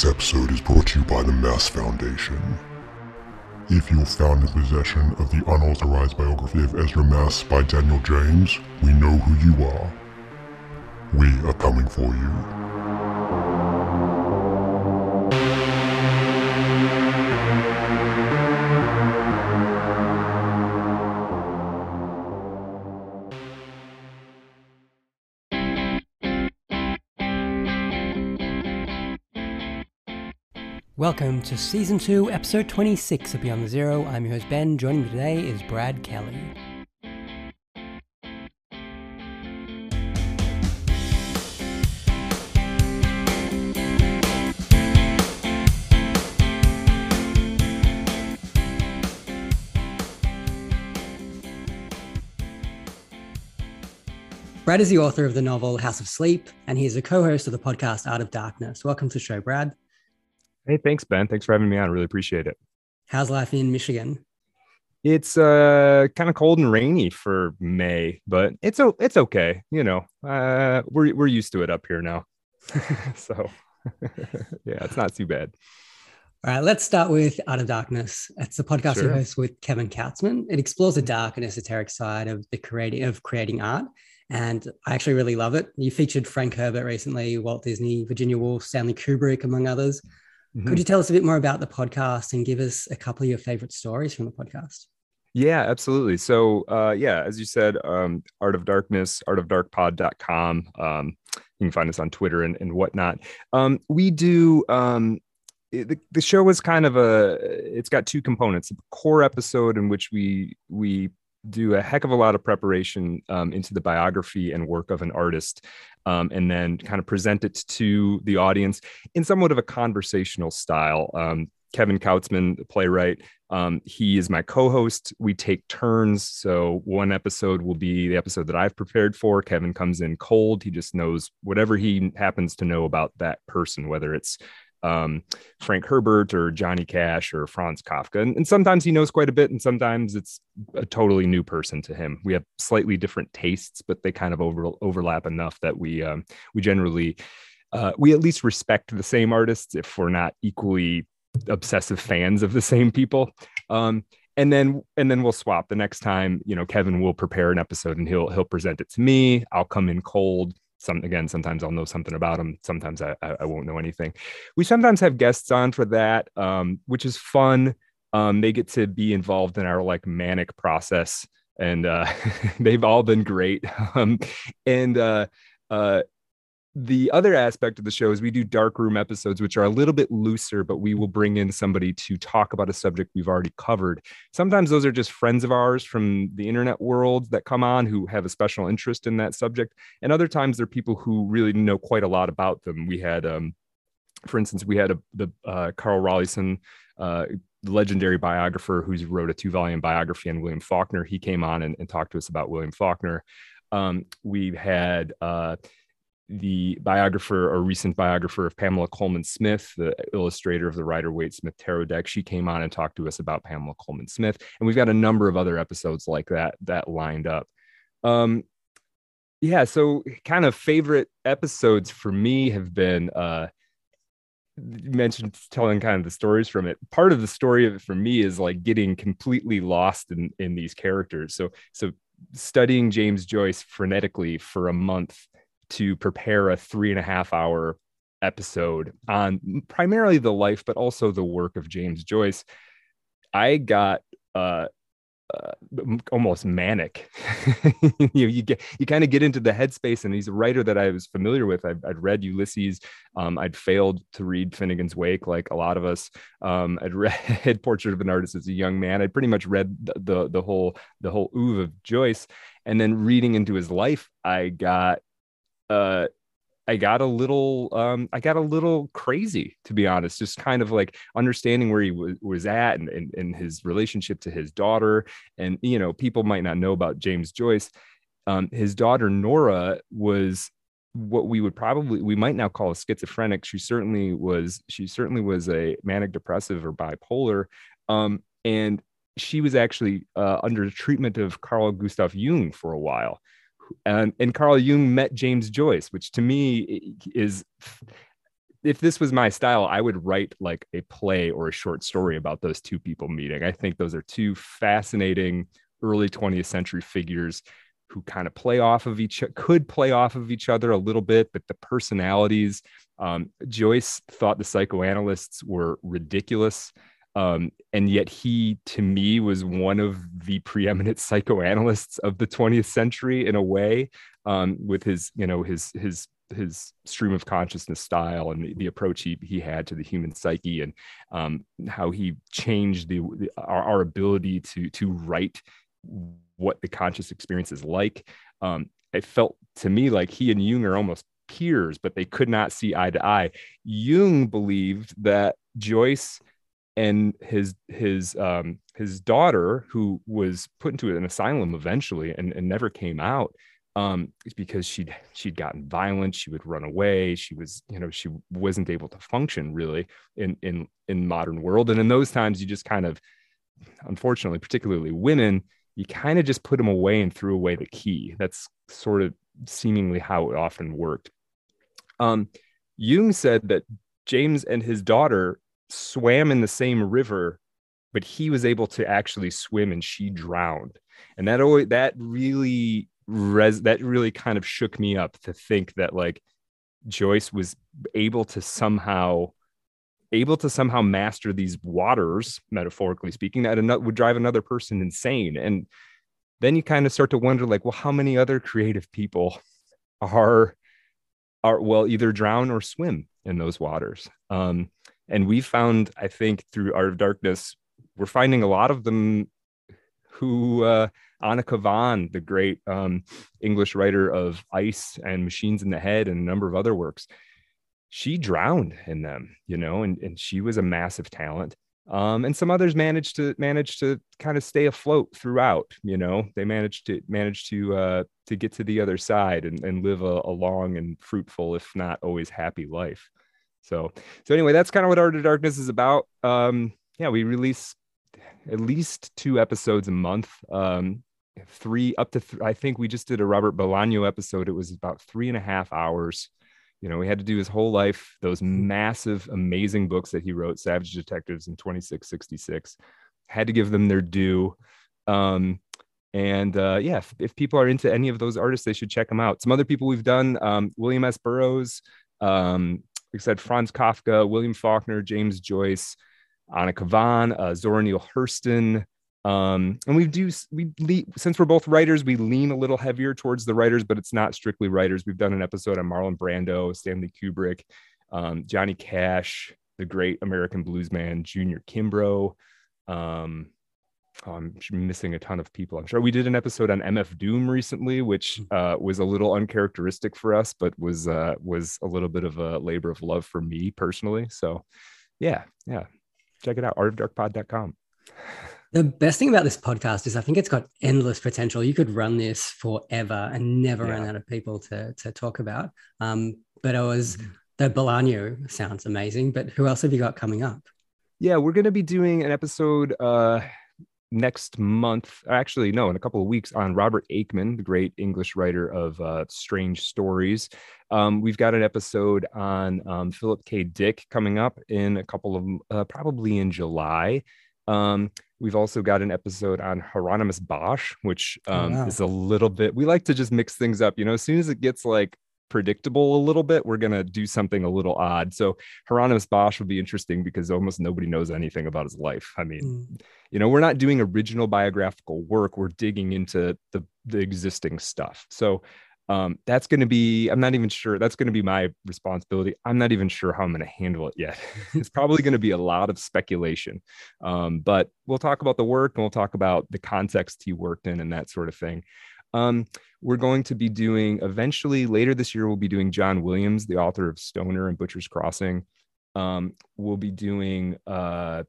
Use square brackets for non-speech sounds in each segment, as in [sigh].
This episode is brought to you by the Mass Foundation. If you're found in possession of the unauthorized biography of Ezra Mass by Daniel James, we know who you are. We are coming for you. Welcome to Season 2, Episode 26 of Beyond the Zero. I'm your host Ben. Joining me today is Brad Kelly. Brad is the author of the novel House of Sleep, and he is a co host of the podcast Art of Darkness. Welcome to the show, Brad. Hey, thanks, Ben. Thanks for having me on. I really appreciate it. How's life in Michigan? It's uh kind of cold and rainy for May, but it's it's okay. You know, uh, we're we're used to it up here now, [laughs] [laughs] so [laughs] yeah, it's not too bad. All right, let's start with Art of Darkness. It's a podcast Sure. host with Kevin Kautzman. It explores the dark and esoteric side of the creating of creating art, and I actually really love it. You featured Frank Herbert recently, Walt Disney, Virginia Woolf, Stanley Kubrick, among others. Mhm. Could you tell us a bit more about the podcast and give us a couple of your favorite stories from the podcast? Yeah, absolutely. So, uh, yeah, as you said, um, Art of Darkness, artofdarkpod.com. Um, you can find us on Twitter and, and whatnot. Um, we do, um, the, the show is kind of a, it's got two components, a core episode in which we, we do a heck of a lot of preparation um, into the biography and work of an artist um, and then kind of present it to the audience in somewhat of a conversational style. Um, Kevin Kautzman, the playwright, um, he is my co-host. We take turns. So one episode will be the episode that I've prepared for. Kevin comes in cold. He just knows whatever he happens to know about that person, whether it's um, Frank Herbert or Johnny Cash or Franz Kafka. And, and sometimes he knows quite a bit, and sometimes it's a totally new person to him. We have slightly different tastes, but they kind of over, overlap enough that we um, we generally uh, we at least respect the same artists if we're not equally obsessive fans of the same people. Um, and then and then we'll swap the next time. You know, Kevin will prepare an episode and he'll he'll present it to me. I'll come in cold. Some again, sometimes I'll know something about them Sometimes I, I won't know anything. We sometimes have guests on for that, um, which is fun. Um, they get to be involved in our like manic process, and uh, [laughs] they've all been great. [laughs] Um, and uh, uh, the other aspect of the show is we do dark room episodes which are a little bit looser but we will bring in somebody to talk about a subject we've already covered. Sometimes those are just friends of ours from the internet world that come on who have a special interest in that subject and other times they're people who really know quite a lot about them. We had um, for instance we had a, the uh, carl Rollyson, uh, legendary biographer who's wrote a two volume biography on william faulkner. He came on and, and talked to us about william faulkner. Um, we've had uh, the biographer or recent biographer of Pamela Colman Smith, the illustrator of the Rider Waite Smith Tarot deck. She came on and talked to us about Pamela Colman Smith, and we've got a number of other episodes like that that lined up. Um, yeah, so kind of favorite episodes for me have been uh, mentioned telling kind of the stories from it. Part of the story of it for me is like getting completely lost in in these characters. So so studying James Joyce frenetically for a month to prepare a three and a half hour episode on primarily the life, but also the work of James Joyce. I got uh, uh, almost manic. [laughs] you you get you kind of get into the headspace, and he's a writer that I was familiar with. I'd, I'd read Ulysses. Um, I'd failed to read Finnegans Wake, like a lot of us. Um, I'd read [laughs] Portrait of an Artist as a young man. I'd pretty much read the, the the whole the whole oeuvre of Joyce, and then reading into his life, I got uh I got a little um I got a little crazy to be honest just kind of like understanding where he w- was at and, and and his relationship to his daughter. And you know people might not know about James Joyce. Um his daughter Nora was what we would probably we might now call a schizophrenic. She certainly was she certainly was a manic depressive or bipolar. Um and she was actually uh, under treatment of Carl Gustav Jung for a while and, Carl Jung met James Joyce, which to me is if this was my style, I would write like a play or a short story about those two people meeting. I think those are two fascinating early 20th century figures who kind of play off of each could play off of each other a little bit, but the personalities. Um, Joyce thought the psychoanalysts were ridiculous. Um, and yet he to me was one of the preeminent [laughs] psychoanalysts of the 20th century in a way um, with his you know his his his stream of consciousness style and the, the approach he, he had to the human psyche and um, how he changed the, the our, our, ability to to write what the conscious experience is like. Um, it felt to me like he and jung are almost peers but they could not see eye to eye. Jung believed that joyce and his his um, his daughter, who was put into an asylum eventually and, and never came out, um, because she'd she'd gotten violent. She would run away. She was you know she wasn't able to function really in in in modern world. And in those times, you just kind of, unfortunately, particularly women, you kind of just put them away and threw away the key. That's sort of seemingly how it often worked. Um, Jung said that James and his daughter swam in the same river, but he was able to actually swim and she drowned. And that always that really res that really kind of shook me up to think that like Joyce was able to somehow able to somehow master these waters, metaphorically speaking, that would drive another person insane. And then you kind of start to wonder, like, well, how many other creative people are are well either drown or swim in those waters? Um, and we found i think through art of darkness we're finding a lot of them who uh, Anna Kavan, the great um, English writer of Ice and Machines in the Head and a number of other works, she drowned in them, you know, and, and she was a massive talent. Um, and some others managed to manage to kind of stay afloat throughout, you know, they managed to manage to uh, to get to the other side and, and live a, a long and fruitful, if not always happy life. So, so anyway, that's kind of what Art of Darkness is about. Um, yeah, we release at least two episodes a month. Um, three up to th- I think we just did a Robert Bolaño episode. It was about three and a half hours. You know, we had to do his whole life, those massive, amazing books that he wrote, Savage Detectives in 2666. Had to give them their due. Um, and uh, yeah, if, if, people are into any of those artists, they should check them out. Some other people we've done, um, William S. Burroughs, um, like I said, Franz Kafka, William Faulkner, James Joyce, Anna Kavan, uh, Zora Neale Hurston. Um, and we do, we since we're both writers, we lean a little heavier towards the writers, but it's not strictly writers. We've done an episode on Marlon Brando, Stanley Kubrick, um, Johnny Cash, the great American bluesman, Junior Kimbrough. Um, oh, I'm missing a ton of people. I'm sure we did an episode on MF Doom recently, which hmm. uh, was a little uncharacteristic for us, but was uh, was a little bit of a labor of love for me personally. So, yeah, yeah, check it out, artofdarkpod.com. The best thing about this podcast is I think it's got endless potential. You could run this forever and never yeah. run out of people to to talk about. Um, but I was mm-hmm. the Bolaño sounds amazing. But who else have you got coming up? Yeah, we're going to be doing an episode. Uh, next month, actually, no, in a couple of weeks, on Robert Aickman, the great English writer of uh, strange stories. Um, we've got an episode on um, Philip K. Dick coming up in a couple of, uh, probably in July. Um, we've also got an episode on Hieronymus Bosch, which oh, um, wow. is a little bit, we like to just mix things up. You know, as soon as it gets like predictable a little bit, we're going to do something a little odd. So Hieronymus Bosch will be interesting because almost nobody knows anything about his life. I mean, mm. you know, we're not doing original biographical work. We're digging into the, the existing stuff. So um, that's going to be, I'm not even sure that's going to be my responsibility. I'm not even sure how I'm going to handle it yet. [laughs] it's probably going to be a lot of speculation. Um, but we'll talk about the work and we'll talk about the context he worked in and that sort of thing. Um, we're going to be doing eventually later this year, we'll be doing John Williams, the author of Stoner and Butcher's Crossing. Um, we'll be doing, uh,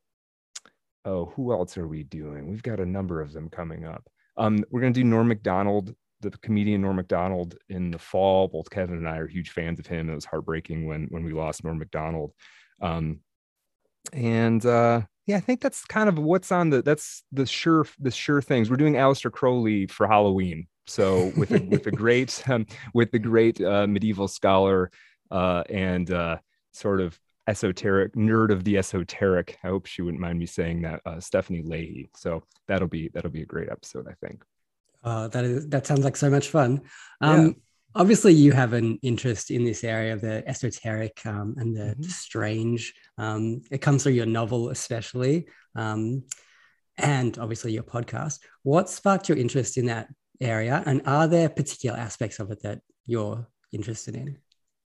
oh, who else are we doing? We've got a number of them coming up. Um, we're going to do Norm Macdonald, the comedian Norm Macdonald in the fall. Both Kevin and I are huge fans of him. It was heartbreaking when when we lost Norm Macdonald. Um, and uh, yeah, I think that's kind of what's on the that's the sure the sure things. We're doing Aleister Crowley for Halloween. So with a, with a [laughs] great um, with the great uh, medieval scholar uh, and uh, sort of esoteric nerd of the esoteric. I hope she wouldn't mind me saying that, uh, Stephanie Leahy. So that'll be that'll be a great episode, I think. Uh, that is that sounds like so much fun. Um, yeah. Obviously, you have an interest in this area of the esoteric um, and the, mm-hmm. strange. Um, it comes through your novel, especially, um, and obviously your podcast. What sparked your interest in that area, and are there particular aspects of it that you're interested in?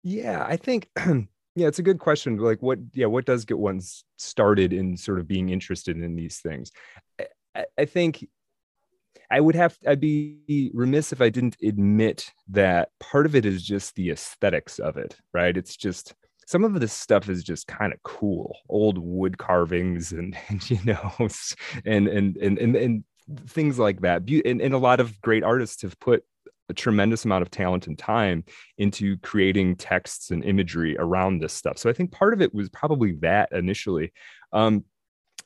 Yeah, I think [clears throat] yeah, it's a good question. Like, what? Yeah, what does get one started in sort of being interested in these things? I, I think I would have. I'd be remiss if I didn't admit that part of it is just the aesthetics of it, right? It's just some of this stuff is just kind of cool, old wood carvings and, [laughs] and you know, and and and and, and things like that. And, and a lot of great artists have put a tremendous amount of talent and time into creating texts and imagery around this stuff. So I think part of it was probably that initially. Um,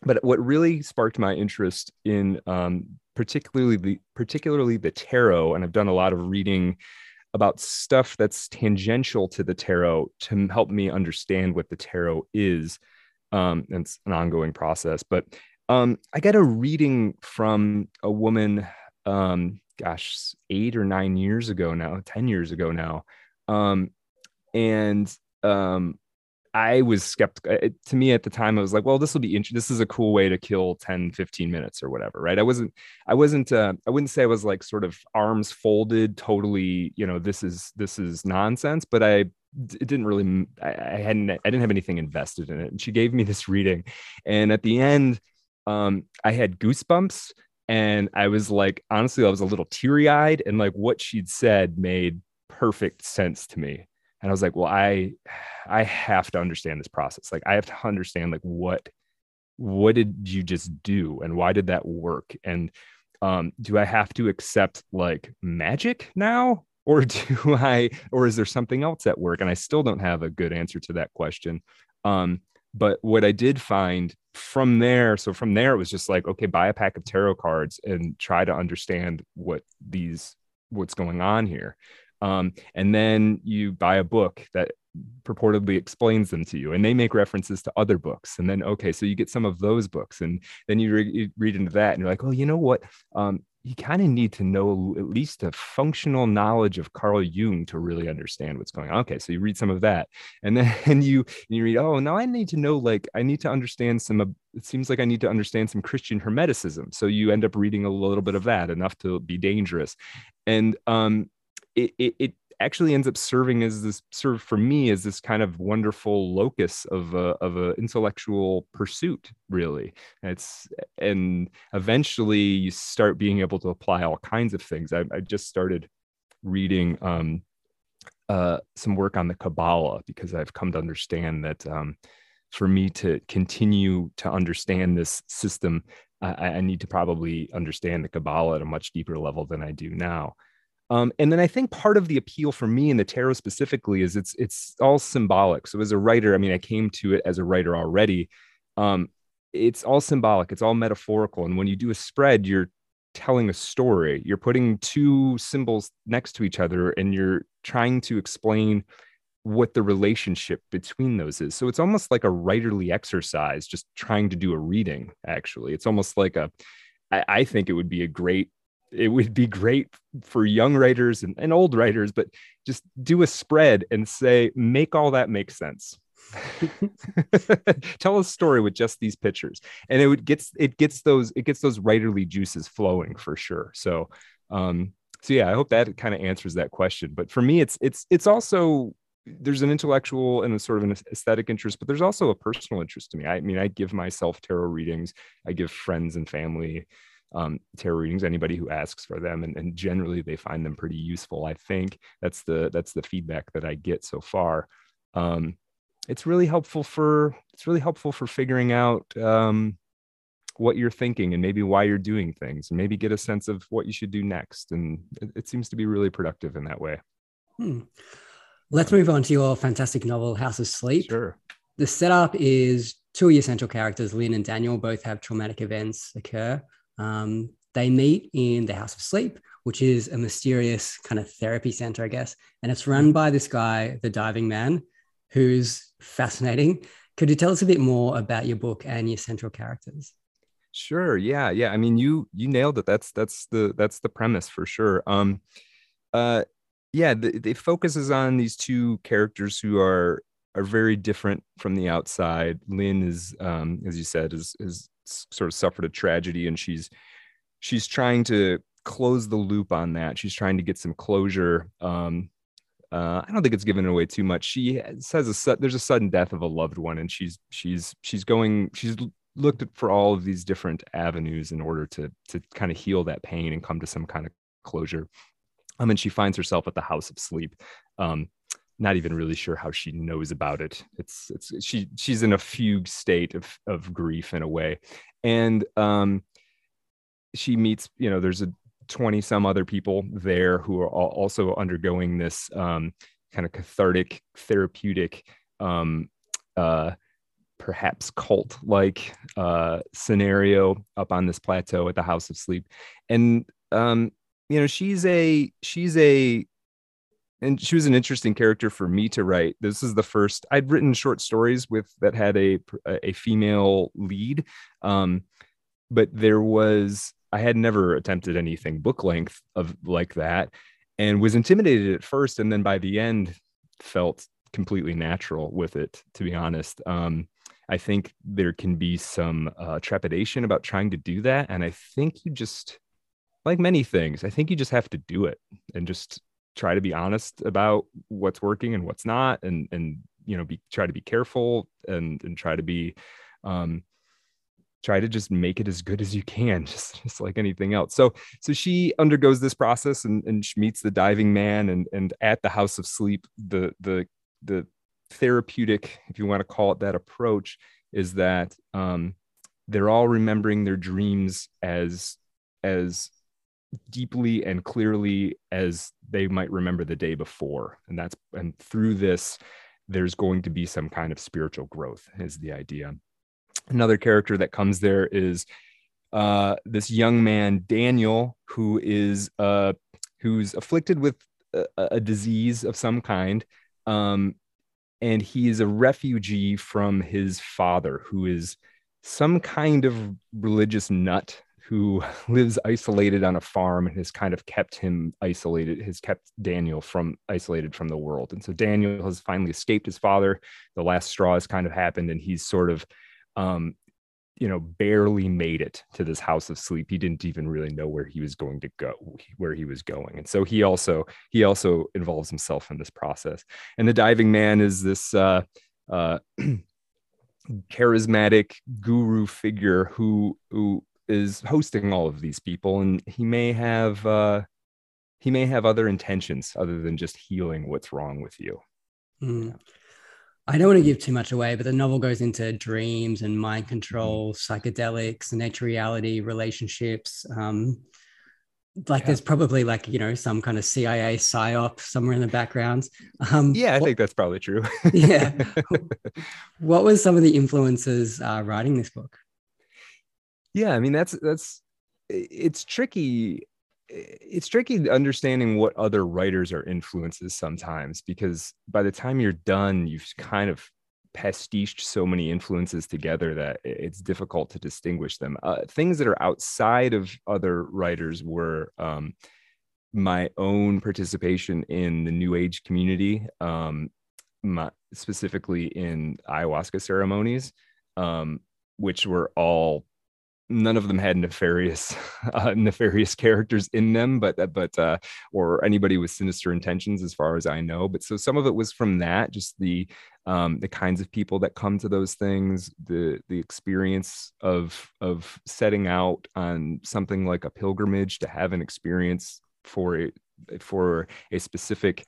but what really sparked my interest in um, particularly the particularly the tarot, and I've done a lot of reading about stuff that's tangential to the tarot to help me understand what the tarot is. Um, it's an ongoing process, but um, I got a reading from a woman um, gosh, eight or nine years ago now, 10 years ago now. Um, and um, I was skeptical. It, to me at the time, I was like, well, this will be interesting. This is a cool way to kill 10, 15 minutes or whatever. Right. I wasn't, I wasn't, uh, I wouldn't say I was like sort of arms folded, totally, you know, this is, this is nonsense, but I, it didn't really, I, I hadn't, I didn't have anything invested in it. And she gave me [laughs] this reading. And at the end, um, I had goosebumps and I was like, honestly, I was a little teary eyed, and like what she'd said made perfect sense to me. And I was like, well, I, I have to understand this process. Like, I have to understand like what, what did you just do, and why did that work? And um, do I have to accept like magic now, or [laughs] do I, or is there something else at work? And I still don't have a good answer to that question. Um, but what I did find from there, so from there, it was just like, okay, buy a pack of tarot cards and try to understand what these, what's going on here. Um, and then you buy a book that purportedly explains them to you and they make references to other books and then okay so you get some of those books and then you, re- you read into that and you're like oh you know what um, you kind of need to know at least a functional knowledge of Carl Jung to really understand what's going on. Okay, so you read some of that, and [laughs] then you you read, oh, now I need to know, like, I need to understand some. It seems like I need to understand some Christian Hermeticism. So you end up reading a little bit of that, enough to be dangerous, and um, it it, it actually ends up serving as this serve for me as this kind of wonderful locus of a, of a intellectual pursuit really. It's and eventually you start being able to apply all kinds of things. I, I just started reading um, uh, some work on the kabbalah because i've come to understand that um, for me to continue to understand this system I, I need to probably understand the kabbalah at a much deeper level than i do now um, and then I think part of the appeal for me in the tarot specifically is it's it's all symbolic. So as a writer, I mean, I came to it as a writer already. Um, it's all symbolic. It's all metaphorical. And when you do a spread, you're telling a story. You're putting two symbols next to each other, and you're trying to explain what the relationship between those is. So it's almost like a writerly exercise, just trying to do a reading. Actually, it's almost like a. I, I think it would be a great it would be great for young writers and, and old writers, but just do a spread and say, make all that make sense. [laughs] Tell a story with just these pictures, and it would gets it gets those it gets those writerly juices flowing for sure. So, um, so yeah, I hope that kind of answers that question. But for me, it's it's it's also there's an intellectual and a sort of an aesthetic interest, but there's also a personal interest to me. I mean, I give myself tarot readings, I give friends and family um, tarot readings anybody who asks for them and, and generally they find them pretty useful i think. That's the that's the feedback that i get so far. Um, it's really helpful for it's really helpful for figuring out um, what you're thinking and maybe why you're doing things and maybe get a sense of what you should do next. And it, it seems to be really productive in that way. Hmm. let's move on to your fantastic novel house of sleep. Sure. The setup is two of your central characters lynn and daniel both have traumatic events occur um, they meet in the House of Sleep, which is a mysterious kind of therapy center, I guess. And it's run by this guy, the diving man, who's fascinating. Could you tell us a bit more about your book and your central characters? Sure. Yeah. Yeah. I mean, you you nailed it. That's that's the that's the premise for sure. Um, uh, yeah. The, it focuses on these two characters who are are very different from the outside. Lynn is, um, as you said, is is sort of suffered a tragedy, and she's she's trying to close the loop on that. She's trying to get some closure. Um, uh, I don't think it's given away too much. She says a there's a sudden death of a loved one, and she's she's she's going she's looked for all of these different avenues in order to to kind of heal that pain and come to some kind of closure. Um, and she finds herself at the House of Sleep. Um, not even really sure how she knows about it. It's it's she she's in a fugue state of of grief in a way, and um, she meets you know there's a 20 some other people there who are also undergoing this um, kind of cathartic therapeutic um, uh, perhaps cult like uh, scenario up on this plateau at the house of sleep and um, you know she's a she's a and she was an interesting character for me to write. This is the first i'd written short stories with that had a a female lead um, but there was I had never attempted anything book length of like that and was intimidated at first and then by the end felt completely natural with it to be honest. Um, i think there can be some uh, trepidation about trying to do that and i think you just like many things i think you just have to do it and just try to be honest about what's working and what's not and and you know be try to be careful and and try to be um try to just make it as good as you can [laughs] just, just like anything else. So so she undergoes this process and, and she meets the diving man and and at the house of sleep the the the therapeutic if you want to call it that approach is that um, they're all remembering their dreams as as deeply and clearly as they might remember the day before. And that's and through this there's going to be some kind of spiritual growth is the idea. Another character that comes there is uh, this young man Daniel, who is uh, who's afflicted with a, a, disease of some kind, um, and he is a refugee from his father, who is some kind of religious nut who [laughs] lives isolated on a farm and has kind of kept him isolated, has kept Daniel from isolated from the world. And so Daniel has finally escaped his father. The last straw has kind of happened, and he's sort of um, you know, barely made it to this house of sleep. He didn't even really know where he was going to go, where he was going. And so he also he also involves himself in this process. And the diving man is this uh, uh, [clears throat] charismatic guru figure who who is hosting all of these people, and he may have uh, he may have other intentions other than just healing what's wrong with you. Mm. Yeah. I don't want to give too much away, but the novel goes into dreams and mind control, psychedelics, nature reality, relationships. Um, like yeah. there's probably like you know some kind of CIA psyop somewhere in the background. Um, yeah, I what, think that's probably true. yeah. [laughs] What was some of the influences uh, writing this book? Yeah, I mean that's that's it's tricky it's tricky understanding what other writers are influences sometimes because by the time you're done you've kind of pastiched so many influences together that it's difficult to distinguish them. Uh, things that are outside of other writers were um, my own participation in the new age community um, my, specifically in ayahuasca ceremonies um, which were all none of them had nefarious [laughs] uh, nefarious characters in them but uh, but uh, or anybody with sinister intentions as far as i know but so some of it was from that just the um, the kinds of people that come to those things the the experience of of setting out on something like a pilgrimage to have an experience for it for a specific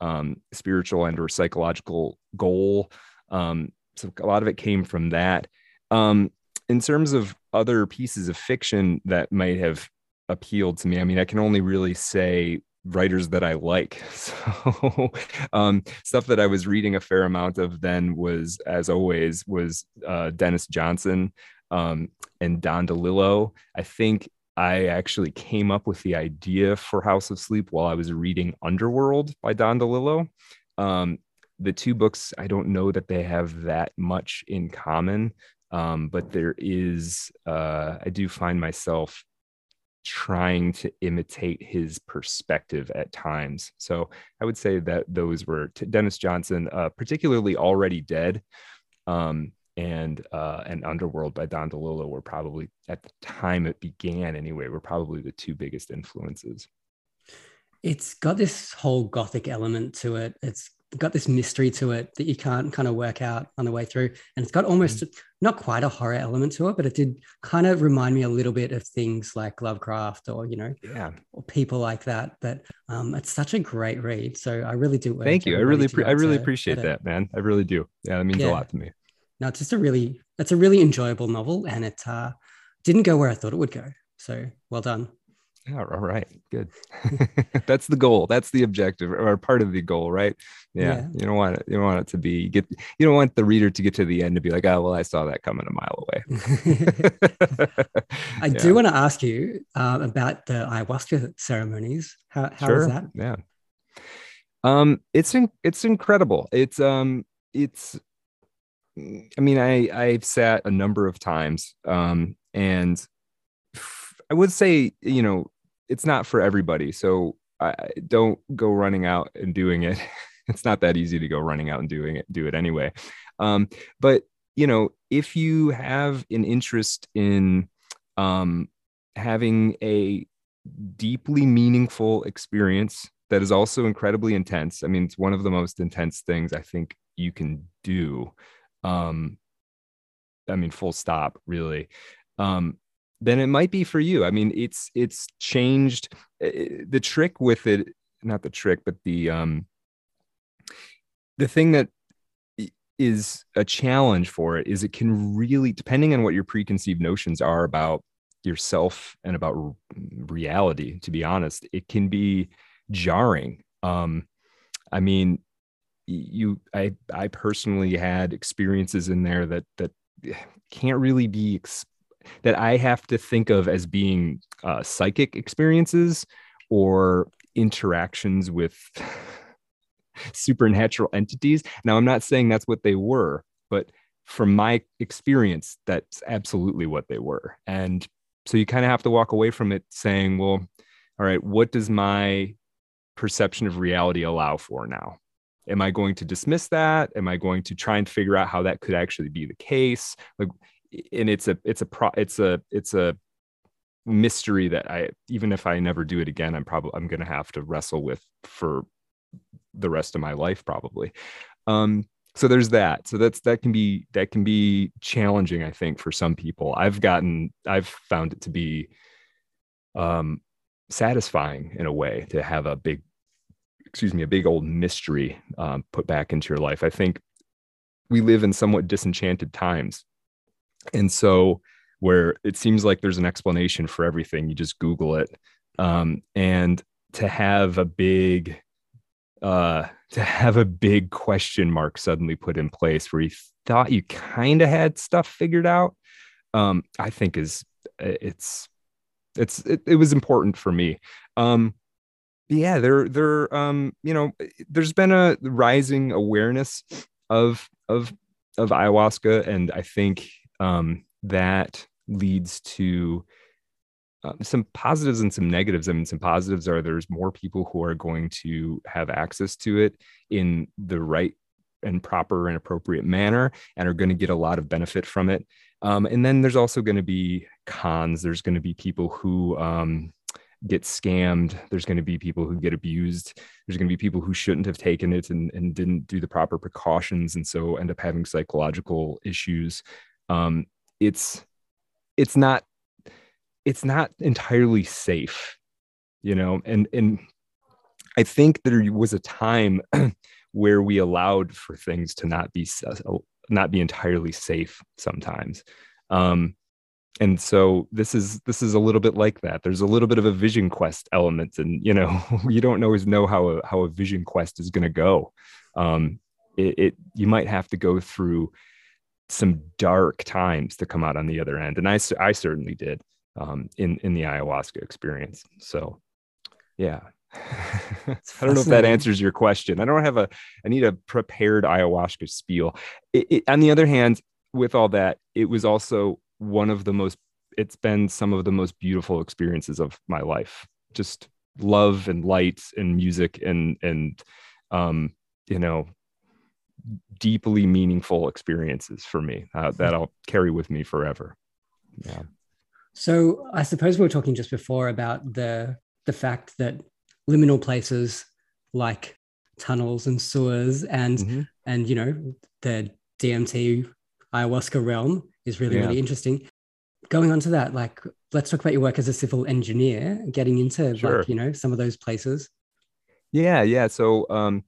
um, spiritual and or psychological goal um, so a lot of it came from that. Um, in terms of other pieces of fiction that might have appealed to me, I mean, I can only really say writers that I like. [laughs] So um, stuff that I was reading a fair amount of then was, as always, was uh, Denis Johnson um, and Don DeLillo. I think I actually came up with the idea for House of Sleep while I was reading Underworld by Don DeLillo. Um, the two books, I don't know that they have that much in common, um, but there is, uh, I do find myself trying to imitate his perspective at times. So I would say that those were Denis Johnson, uh, particularly Already Dead. Um, and uh, and Underworld by Don DeLillo were probably at the time it began anyway were probably the two biggest influences. It's got this whole gothic element to it. It's got this mystery to it that you can't kind of work out on the way through, and it's got almost mm. not quite a horror element to it, but it did kind of remind me a little bit of things like Lovecraft or you know, yeah, or people like that. But um, it's such a great read, so I really do. Thank you. I really, pre- I really appreciate that, man. I really do. Yeah, that means yeah. a lot to me no, it's just a really it's a really enjoyable novel, and it uh, didn't go where I thought it would go. So well done. Yeah, all right, good. [laughs] [laughs] That's the goal. That's the objective, or part of the goal, right? Yeah, yeah. you don't want it. You don't want it to be get. You don't want the reader to get to the end to be like, oh, well, I saw that coming a mile away. [laughs] I [laughs] yeah. do want to ask you uh, about the ayahuasca ceremonies. How how sure. is that? Yeah. Um, it's in, it's incredible. It's um, it's I mean, I I've sat a number of times, um, and I would say, you know, it's not for everybody. So I don't go running out and doing it. [laughs] [laughs] it's not that easy to go running out and doing it, do it anyway. Um, but you know, if you have an interest in um, having a deeply meaningful experience that is also incredibly intense. I mean, it's one of the most intense things I think you can do um i mean full stop really um then it might be for you i mean it's it's changed eh, eh, the trick with it not the trick but the um the thing that is a challenge for it is it can really depending on what your preconceived notions are about yourself and about reality to be honest it can be jarring. Um i mean you i i personally had experiences in there that that can't really be that i have to think of as being uh, psychic experiences or interactions with [laughs] supernatural entities. Now i'm not saying that's what they were but from my experience that's absolutely what they were. And so you kind of have to walk away from it saying well all right what does my perception of reality allow for now? Am i going to dismiss that? Am i going to try and figure out how that could actually be the case? Like and it's a it's a pro it's a it's a mystery that i even if i never do it again i'm probably i'm going to have to wrestle with for the rest of my life probably um so there's that so that's that can be that can be challenging i think for some people i've gotten i've found it to be um satisfying in a way to have a big excuse me, a big old mystery um, put back into your life. I think we live in somewhat disenchanted times. And so, where it seems like there's an explanation for everything, you just Google it. Um, and to have a big, uh, to have a big question mark suddenly put in place where you thought you kind of had stuff figured out, um, I think is it's it's it, it was important for me. Um, yeah there there um you know there's been a rising awareness of of of ayahuasca and i think um that leads to um, some positives and some negatives. I mean, some positives are there's more people who are going to have access to it in the right and proper and appropriate manner and are going to get a lot of benefit from it. Um, and then there's also going to be cons. There's going to be people who um, get scammed there's going to be people who get abused there's going to be people who shouldn't have taken it and, and didn't do the proper precautions and so end up having psychological issues um, it's it's not it's not entirely safe you know and and i think there was a time [clears throat] where we allowed for things to not be not be entirely safe sometimes. Um, and so this is this is a little bit like that. There's a little bit of a vision quest element and you know [laughs] you don't always know how a, how a vision quest is going to go. Um it, it, you might have to go through some dark times to come out on the other end and i i certainly did um in in the ayahuasca experience so yeah [laughs] I don't know if that answers your question. I don't have a, I need a prepared ayahuasca spiel. It, it, on the other hand, with all that, it was also one of the most, it's been some of the most beautiful experiences of my life. Just love and light and music and, and, um, you know, deeply meaningful experiences for me uh, that [laughs] I'll carry with me forever. Yeah. So I suppose we were talking just before about the the fact that liminal places like tunnels and sewers and mm-hmm. and you know the DMT ayahuasca realm is really yeah. really interesting. Going on to that, like let's talk about your work as a civil engineer, getting into sure. like you know some of those places. Yeah, yeah. So um,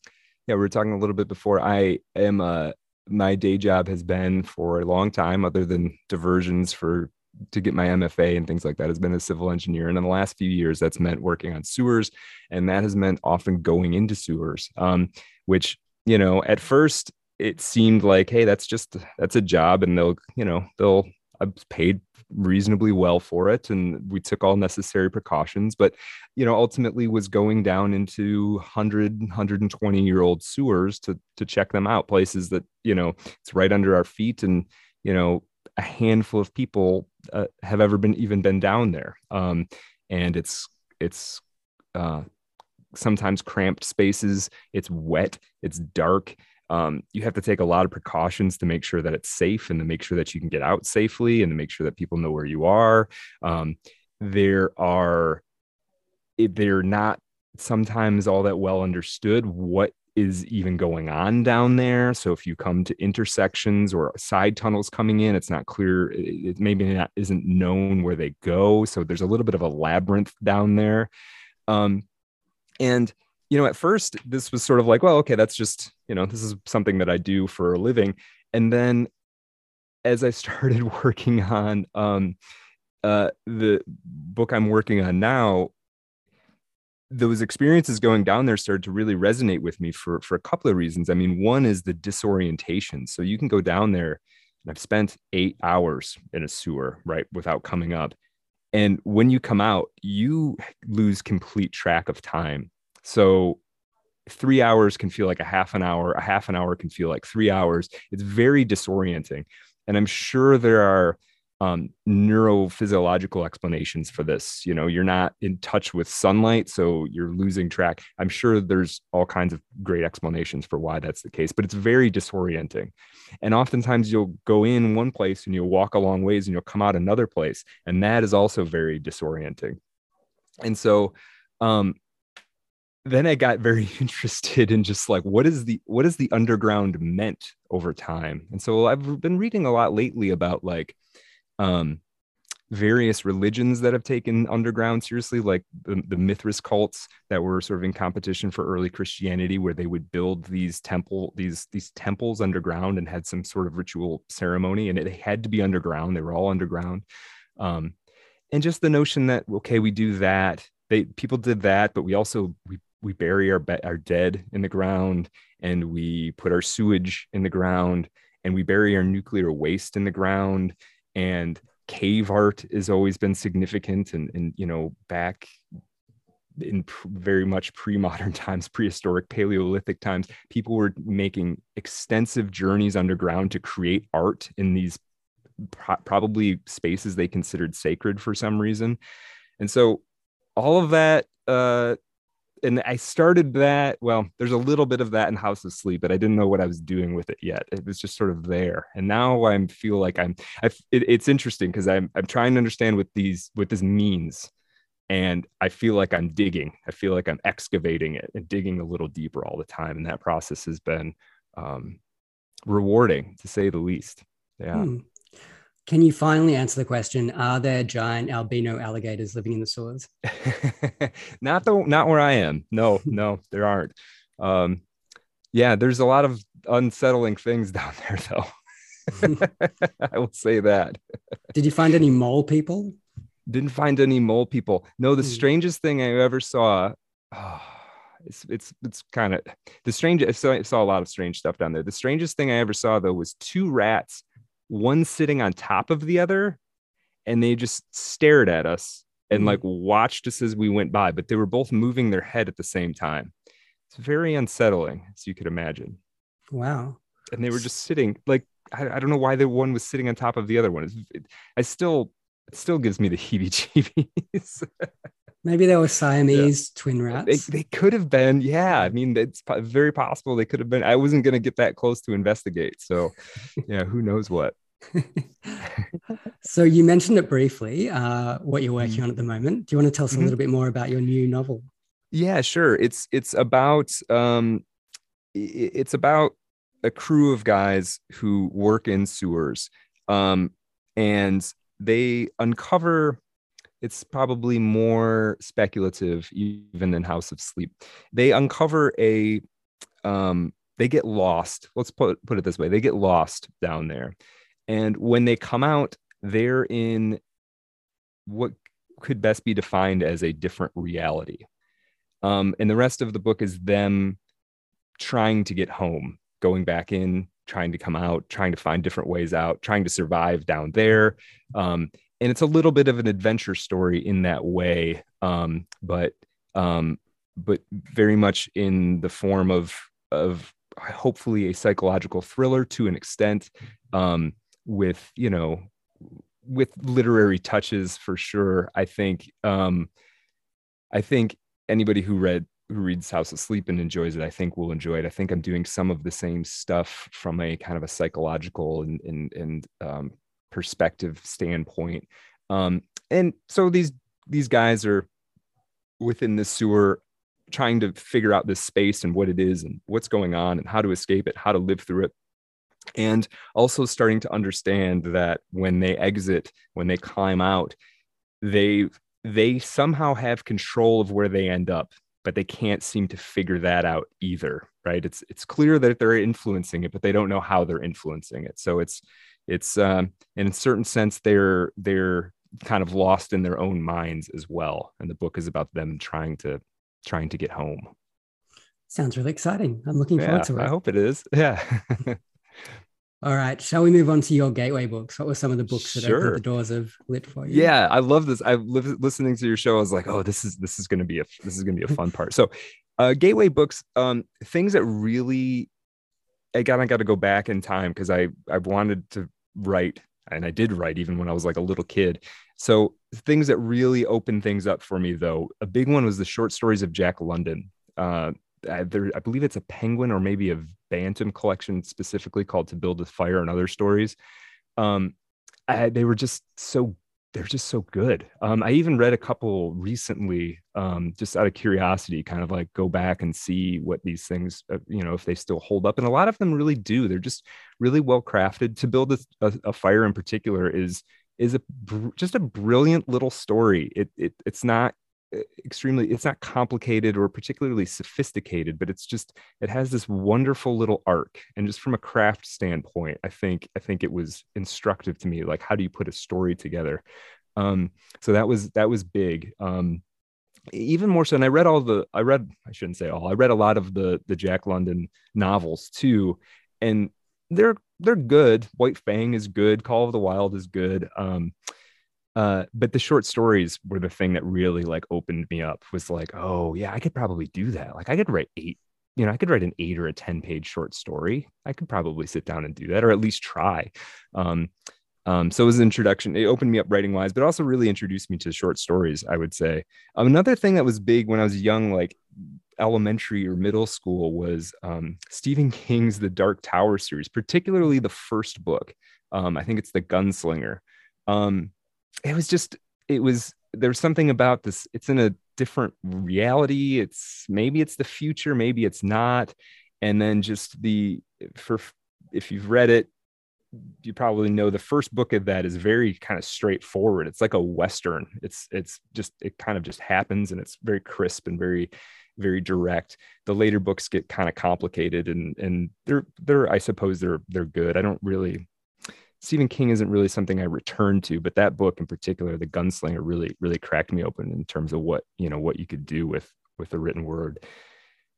yeah, we were talking a little bit before. I am uh my day job has been for a long time, other than diversions for to get my MFA and things like that has been a civil engineer. And in the last few years, that's meant working on sewers, and that has meant often going into sewers, um, which you know at first it seemed like, hey, that's just that's a job, and they'll you know they'll I paid reasonably well for it and we took all necessary precautions but you know ultimately was going down into 100 120 year old sewers to to check them out places that you know it's right under our feet and you know a handful of people uh, have ever been even been down there. Um, and it's it's uh, sometimes cramped spaces. It's wet. It's dark. Um, you have to take a lot of precautions to make sure that it's safe and to make sure that you can get out safely and to make sure that people know where you are. Um, there are they're not sometimes all that well understood what is even going on down there. So if you come to intersections or side tunnels coming in, it's not clear. It maybe not isn't known where they go. So there's a little bit of a labyrinth down there. Um, and you know, at first this was sort of like, well, okay, that's just you know, this is something that I do for a living. And then as I [laughs] started working on um, uh, the book I'm working on now, those experiences going down there started to really resonate with me for for a couple of reasons. I mean, one is the disorientation. So you can go down there, and I've spent eight hours in a sewer, right, without coming up. And when you come out, you lose complete track of time. So three hours can feel like a half an hour, a half an hour can feel like three hours. It's very disorienting. And I'm sure there are um, neurophysiological explanations for this. You know, you're not in touch with sunlight, so you're losing track. I'm sure there's all kinds of great explanations for why that's the case, but it's very disorienting. And oftentimes you'll go in one place and you'll walk a long ways and you'll come out another place, and that is also very disorienting. And so, um, then I got very [laughs] interested in just like what is the what is the underground meant over time. And so I've been reading a lot lately about like um, various religions that have taken underground seriously, like the, the Mithras cults that were sort of in competition for early Christianity, where they would build these temple these these temples underground and had some sort of ritual ceremony, and it had to be underground. They were all underground, um, and just the notion that okay, we do that. They people did that, but we also we we bury our be- our dead in the ground, and we put our sewage in the ground, and we bury our nuclear waste in the ground and cave art has always been significant and, and you know back in pr- very much pre-modern [laughs] times prehistoric paleolithic times people were making extensive journeys underground to create art in these pro- probably spaces they considered sacred for some reason. And so all of that uh, and I started that. Well, there's a little bit of that in House of Sleep, but I didn't know what I was doing with it yet. It was just sort of there, and now I feel like I'm. I, it, it's interesting because I'm I'm trying to understand what these what this means, and I feel like I'm digging. I feel like I'm excavating it and digging a little deeper all the time, and that process has been um, rewarding to say the least. Yeah. Hmm. Can you finally answer the question? Are there giant albino alligators living in the sewers? [laughs] not the not where I am. No, no, there aren't. Um, yeah, there's a lot of unsettling things [laughs] down there, though. [laughs] I will say that. Did you find any mole people? Didn't find any mole people. No, the hmm. strangest thing I ever saw. Oh, it's it's it's kind of the strange. I saw, I saw a lot of strange stuff down there. The strangest thing I ever saw though was two rats one sitting on top of the other and they just stared at us and mm. like watched us as we went by, but they were both moving their head at the same time. It's very unsettling, as you could imagine. Wow. And they were just sitting like I, I don't know why the one was sitting on top of the other one. It, it, I still it still gives me the heebie-jeebies. [laughs] Maybe they were Siamese yeah. twin rats. They, they could have been. Yeah, I mean, it's very possible they could have been. I wasn't going to get that close to investigate. So, [laughs] yeah, who knows what. [laughs] so you mentioned it briefly. Uh, what you're working mm-hmm. on at the moment. Do you want to tell us mm-hmm. a little bit more about your new novel? Yeah, sure. It's it's about um, it's about a crew of guys who work in sewers, um, and they uncover it's probably more speculative even than house of sleep. They uncover a um, they get lost let's put, put it this way they get lost down there. And when they come out they're in what could best be defined as a different reality. Um, and the rest of the book is them trying to get home going back in trying to come out, trying to find different ways out, trying to survive down there. Um, and it's a little bit of an adventure story in that way, um, but um, but very much in the form of of hopefully a psychological thriller to an extent, um, with you know with literary touches for sure. I think um, I think anybody who read who reads House of Sleep and enjoys it, I think will enjoy it. I think I'm doing some of the same stuff from a kind of a psychological and and, and um, perspective standpoint. Um, and so these these guys are within the sewer trying to figure out this space and what it is and what's going on and how to escape it, how to live through it. And also starting to understand that when they exit, when they climb out, they they somehow have control of where they end up but they can't seem to figure that out either right it's it's clear that they're influencing it but they don't know how they're influencing it so it's it's um in a certain sense they're they're kind of lost in their own minds as well and the book is about them trying to trying to get home sounds really exciting i'm looking forward to it i hope it is [laughs] yeah All right. Shall we move on to your gateway books? What were some of the books that sure. opened the doors of lit for you? Yeah, I love this. I live listening to your show. I was like, oh, this is this is going to be a this is going to be a fun part. So, uh, gateway books, um, things that really, I got I got to go back in time because I I wanted to write and I did write even when I was like a little kid. So things that really opened things up for me though, a big one was the short stories of Jack London. Uh, I, there, I believe it's a penguin or maybe a bantam collection specifically called to build a fire and other stories um, I, they were just so they're just so good. Um, i even read a couple recently um, just out of curiosity kind of like go back and see what these things uh, you know if they still hold up and a lot of them really do. They're just really well crafted. To build a, a, a fire in particular is is a just a brilliant little story. It, it it's not extremely it's not complicated or particularly sophisticated but it's just it has this wonderful little arc. And just from a craft standpoint i think i think it was instructive to me like how do you put a story together? Um so that was that was big. Um even more so and i read all the i read i shouldn't say all i read a lot of the the jack london novels too. And they're they're good. White fang is good. Call of the wild is good. Um uh, but the short stories were the thing that really like opened me up was like oh yeah i could probably do that. Like i could write eight you know i could write an eight or a 10 page short story. I could probably sit down and do that or at least try. Um, um, so it was an introduction it opened me up writing wise but also really introduced me to short stories i would say. Um, another thing that was big when i was young like elementary or middle school was um, stephen king's the dark tower series particularly the first book. Um, i think it's the gunslinger. Um, it was just it was there's something about this it's in a different reality. It's maybe it's the future maybe it's not. And then just the for if you've read it you probably know the first book of that is very kind of straightforward. It's like a western. It's it's just it kind of just happens and it's very crisp and very very direct. The later books get kind of complicated and and they're they're i suppose they're they're good. I don't really Stephen King isn't really something I return to, but that book in particular, The Gunslinger, really really cracked me open in terms of what you know what you could do with with the written word.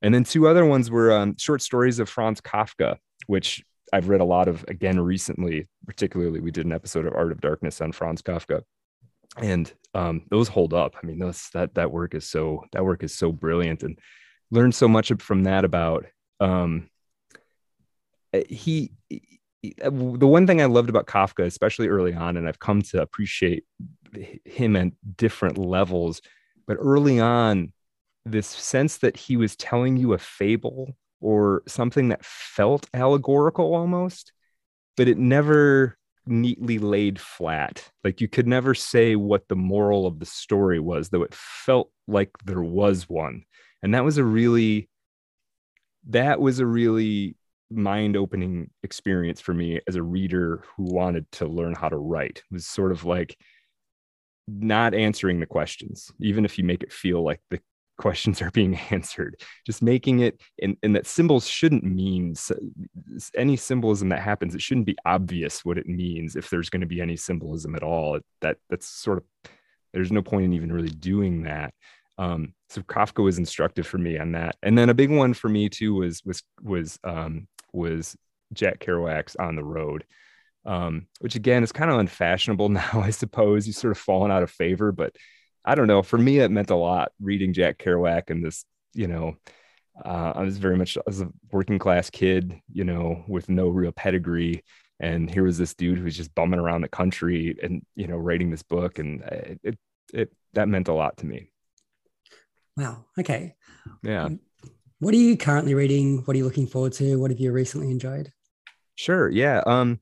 And then two other ones were um, short stories of Franz Kafka, which I've read a lot of again recently. Particularly, we did an episode of Art of Darkness on Franz Kafka. and um, those hold up. I mean, those that that work is so that work is so brilliant, and learned so much from that about um, eh, he, he. Uh, the one thing I loved about Kafka, especially early on, and I've come to appreciate him at different levels, but early on, this sense that he was telling you a fable or something that felt allegorical almost, but it never neatly laid flat. Like you could never say what the moral of the story was, though it felt like there was one. And that was a really, that was a really mind opening experience for me as a reader who wanted to learn how to write. It was sort of like not answering the questions, even if you make it feel like the [laughs] questions are being answered. Just making it and, and that symbols shouldn't mean any symbolism that happens it shouldn't be obvious what it means if there's going to be any symbolism at all. That that's sort of there's no point in even really doing that. Um, so kafka was instructive for me on that. And then a big one for me too was was was um, was jack kerouac's on the road um, which again is kind of unfashionable [laughs] now i suppose he's sort of fallen out of favor but I don't know. For me, it meant a lot reading Jack Kerouac and this, you know, uh, I was very much as a working class kid, you know, with no real pedigree. And here was this dude who's just bumming around the country and, you know, writing this book. And it, it, it that meant a lot to me. Wow. Okay. Yeah. Um, what are you currently reading? What are you looking forward to? What have you recently enjoyed? Sure. Yeah. Um,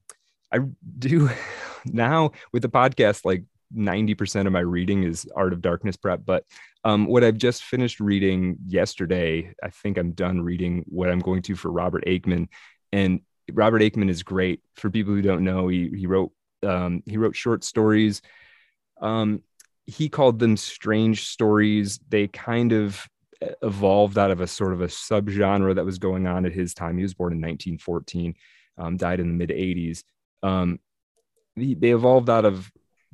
I do [laughs] now with the podcast, like 90% of my reading is Art of Darkness prep. But um, what I've just finished reading yesterday, I think I'm done reading what I'm going to for Robert Aickman. And Robert Aickman is great. For people who don't know, he, he wrote um, he wrote short stories. Um, he called them strange stories. They kind of evolved out of a sort of a subgenre that was going on at his time. He was born in 1914, um, died in the mid 80s. Um, they evolved out of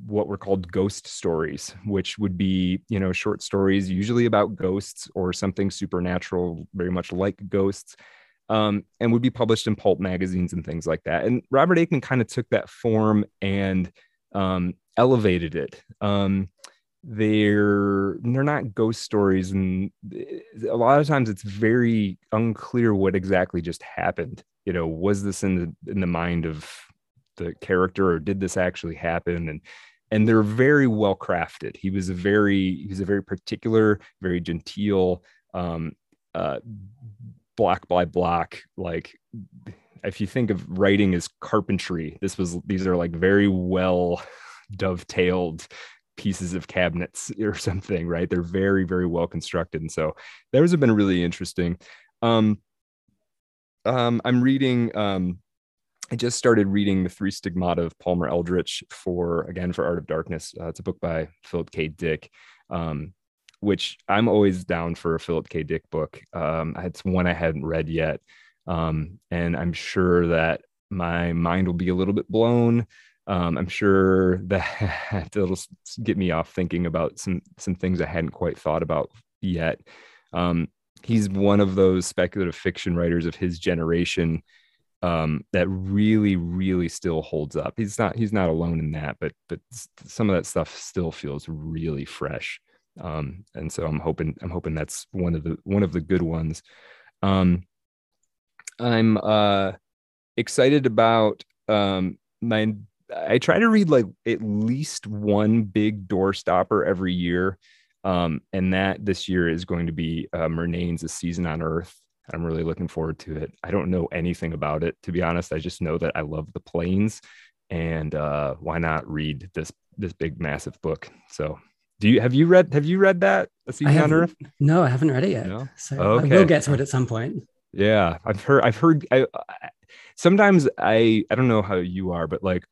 what were called ghost stories, which would be, you know, short stories usually about ghosts or something supernatural, very much like ghosts, um, and would be published in pulp magazines and things like that. And Robert Aickman kind of took that form and um, elevated it. Um, they're they're not ghost stories, and a lot of times it's very unclear what exactly just happened. You know, was this in the in the mind of the character or did this actually happen? And and they're very well crafted. He was a very he's a very particular very genteel um uh block by block. Like if you think of writing as carpentry this was these are like very well [laughs] dovetailed pieces of cabinets [laughs] or something right they're very very well constructed and so those have been really interesting um um i'm reading um I just started reading The Three Stigmata of Palmer Eldritch for, again, for Art of Darkness. Uh, it's a book by Philip K. Dick, um, which I'm always down for a Philip K. Dick book. Um, it's one I hadn't read yet. Um, and I'm sure that my mind will be a little bit blown. Um, I'm sure that [laughs] it'll get me off thinking about some some things I hadn't quite thought about yet. Um, he's one of those speculative fiction writers of his generation um, that really, really still holds up. He's not he's not alone in that, but but some of that stuff still feels really fresh. Um, and so I'm hoping I'm hoping that's one of the one of the good ones. Um, I'm uh, excited about um, my. I try to read like at least one big door stopper every year. Um, and that this year is going to be uh, Murnane's A Season on Earth. I'm really looking forward to it. I don't know anything about it, to be honest. I just know that I love the Plains, and uh, why not read this this big massive book? So, do you have you read have you read that A Season on Earth? No, I haven't read it yet. No? So okay. I will get to it at some point. Yeah, I've heard. I've heard. I, I, sometimes I I don't know how you are, but like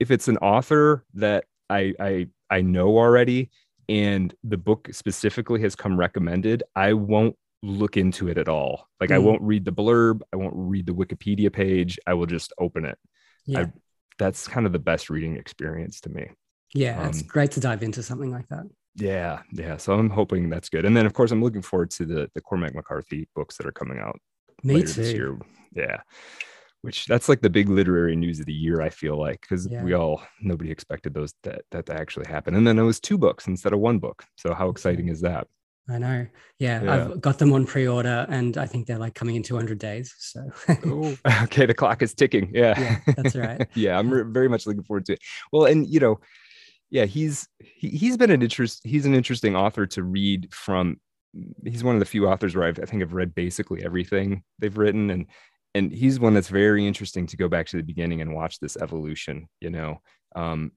if it's an author that I I I know already and the book specifically has come recommended, I won't look into it at all. Like mm. I won't read the blurb, I won't read the Wikipedia page. I will just open it. Yeah. I, that's kind of the best reading experience to me. Yeah, it's um, great to dive into something like that. Yeah, yeah. So I'm hoping that's good. And then of course I'm looking forward to the the Cormac McCarthy books that are coming out me too. this year. Yeah. Which that's like the big literary news of the year. I feel like because Yeah. we all nobody expected those that that to actually happen, and then it was two books instead of one book. So how exciting is that? I know. Yeah, Yeah. I've got them on pre-order, and I think they're like coming in 200 days. So [laughs] [laughs] okay, the clock is ticking. Yeah, yeah, that's right. [laughs] yeah, I'm re- very much looking forward to it. Well, and you know, yeah, he's he, he's been an interest. He's an interesting author to read from. He's one of the few authors where I've, I think I've read basically everything they've written, and and he's one that's very interesting to go back to the beginning and watch this evolution. You know, um,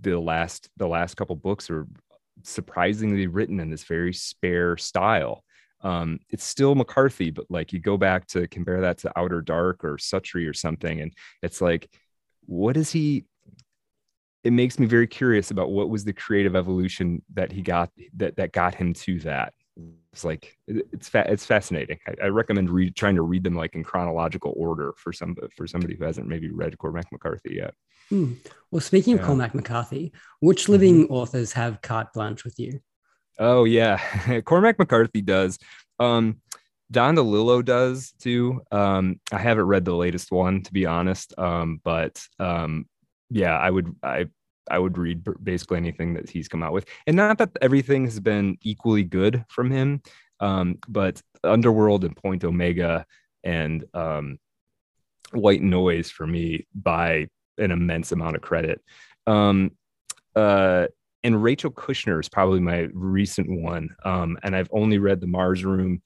the, last the last couple books are surprisingly written in this very spare style. Um, it's still McCarthy, but like you go back to compare that to Outer Dark or Suttree or something, and it's like, what is he? It makes me very curious about what was the creative evolution that he got that that got him to that. It's like it's fa- it's fascinating. I, I recommend read, trying to read them like in chronological order for some for somebody who hasn't maybe read Cormac McCarthy yet. Hmm. Well, speaking of Cormac McCarthy, which living authors have carte blanche with you? Oh yeah, [laughs] Cormac McCarthy does. Um, Don DeLillo does too. Um, I haven't read the latest one to be honest. Um, but um, yeah, I would I I would read basically anything that he's come out with, and not that everything has been equally good from him. Um, but Underworld and Point Omega and um, White Noise for me by an immense amount of credit. Um, uh, and Rachel Kushner is probably my recent one. Um, and I've only read The Mars Room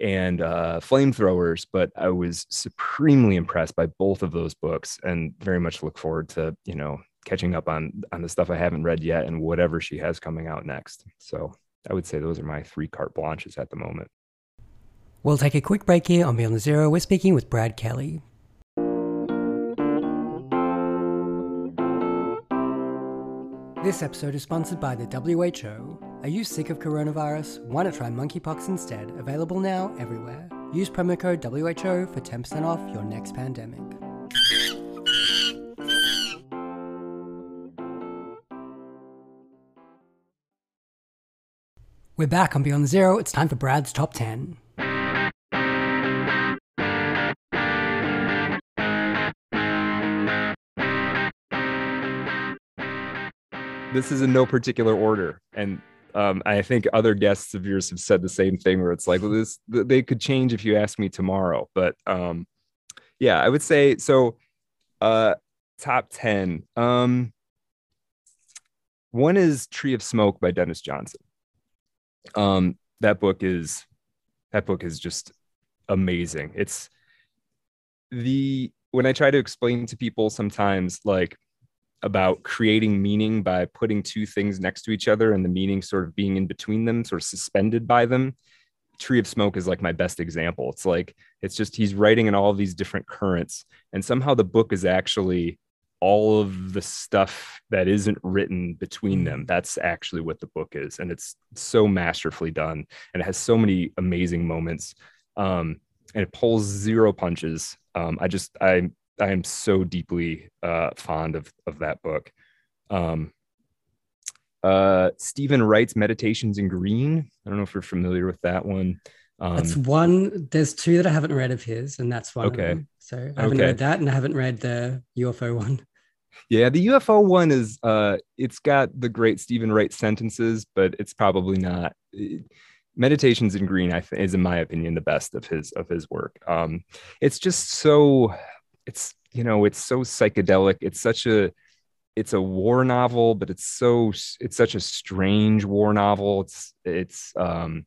and uh, Flamethrowers, but I was supremely impressed by both of those books, and very much look forward to you know catching up on on the stuff I haven't read yet and whatever she has coming out next. So I would say those are my three carte blanches at the moment. We'll take a quick break here on Beyond the Zero. We're speaking with Brad Kelly. This episode is sponsored by the WHO. Are you sick of coronavirus? Want to try monkeypox instead? Available now everywhere. Use promo code WHO for 10% off your next pandemic. We're back on Beyond Zero. It's time for Brad's Top 10. this is in no particular order and um, i think other guests of yours have said the same thing where it's like well this they could change if you ask me tomorrow but um, yeah i would say so uh, top 10 um, one is tree of smoke by Denis Johnson um, that book is that book is just amazing it's the when i try to explain to people sometimes like about creating meaning by putting two things next to each other and the meaning sort of being in between them, sort of suspended by them. Tree of Smoke is like my best example. It's like, it's just he's writing in all these different currents, and somehow the book is actually all of the stuff that isn't written between them. That's actually what the book is. And it's so masterfully done. And it has so many amazing moments. Um, and it pulls zero punches. Um, I just, I, I am so deeply uh, fond of of that book. Um, uh, Stephen Wright's Meditations in Green. I don't know if you're familiar with that one. Um, That's one. There's two that I haven't read of his, and that's one. Okay. Of them. So I haven't Okay. read that, and I haven't read the UFO one. Yeah, the UFO one is uh, it's got the great Stephen Wright sentences, but it's probably not. Meditations in Green, I is in my opinion the best of his of his work. Um, it's just so, it's you know, it's so psychedelic. It's such a it's a war novel, but it's so it's such a strange war novel. It's it's um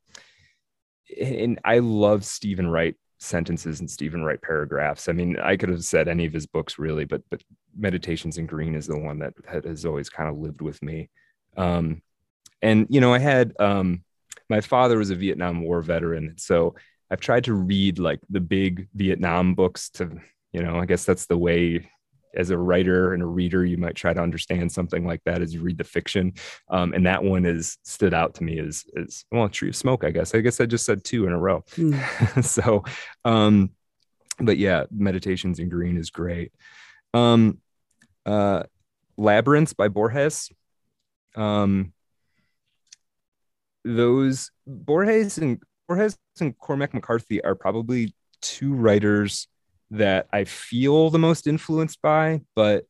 and I love Stephen Wright sentences and Stephen Wright paragraphs. I mean, I could have said any of his books really, but but Meditations in Green is the one that, has always kind of lived with me. Um and you know, I had um my father was a Vietnam War veteran, so I've tried to read like the big Vietnam books to, you know, I guess that's the way as a writer and a reader, you might try to understand something like that as you read the fiction. Um, and that one is stood out to me as, as well, Tree of Smoke, I guess. I guess I just said two in a row. Hmm. [laughs] so, um, but yeah, Meditations in Green is great. Um, uh, Labyrinths by Borges. Um, those Borges and Borges and Cormac McCarthy are probably two writers that I feel the most influenced by, but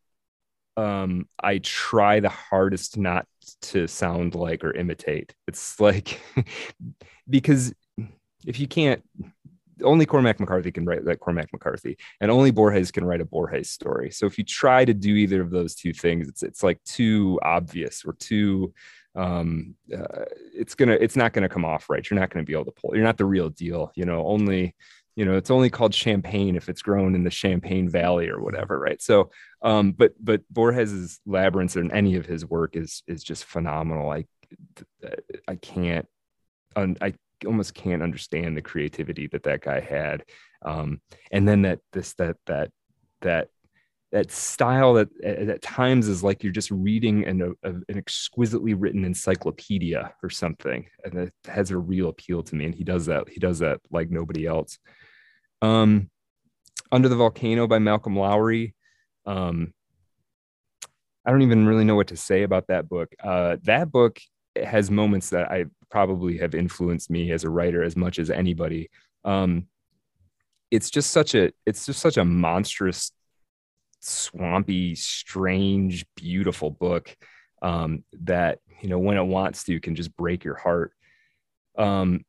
um, I try the hardest not to sound like or imitate. It's like [laughs] because if you can't, only Cormac McCarthy can write like Cormac McCarthy, and only Borges can write a Borges story. So if you try to do either of those two things, it's it's like too obvious or too um uh, it's gonna it's not gonna come off right you're not gonna be able to pull you're not the real deal you know only you know it's only called champagne if it's grown in the champagne valley or whatever right? So um but but borges's labyrinth and any of his work is is just phenomenal. I i can't i almost can't understand the creativity that that guy had. Um and then that this that that that that style that at times is like you're just reading an, a, an exquisitely written encyclopedia or something and it has a real appeal to me and he does that he does that like nobody else um under the volcano by malcolm lowry um i don't even really know what to say about that book uh that book has moments that i probably have influenced me as a writer as much as anybody um it's just such a it's just such a monstrous swampy, strange, beautiful book um, that you know when it wants to can just break your heart. Um,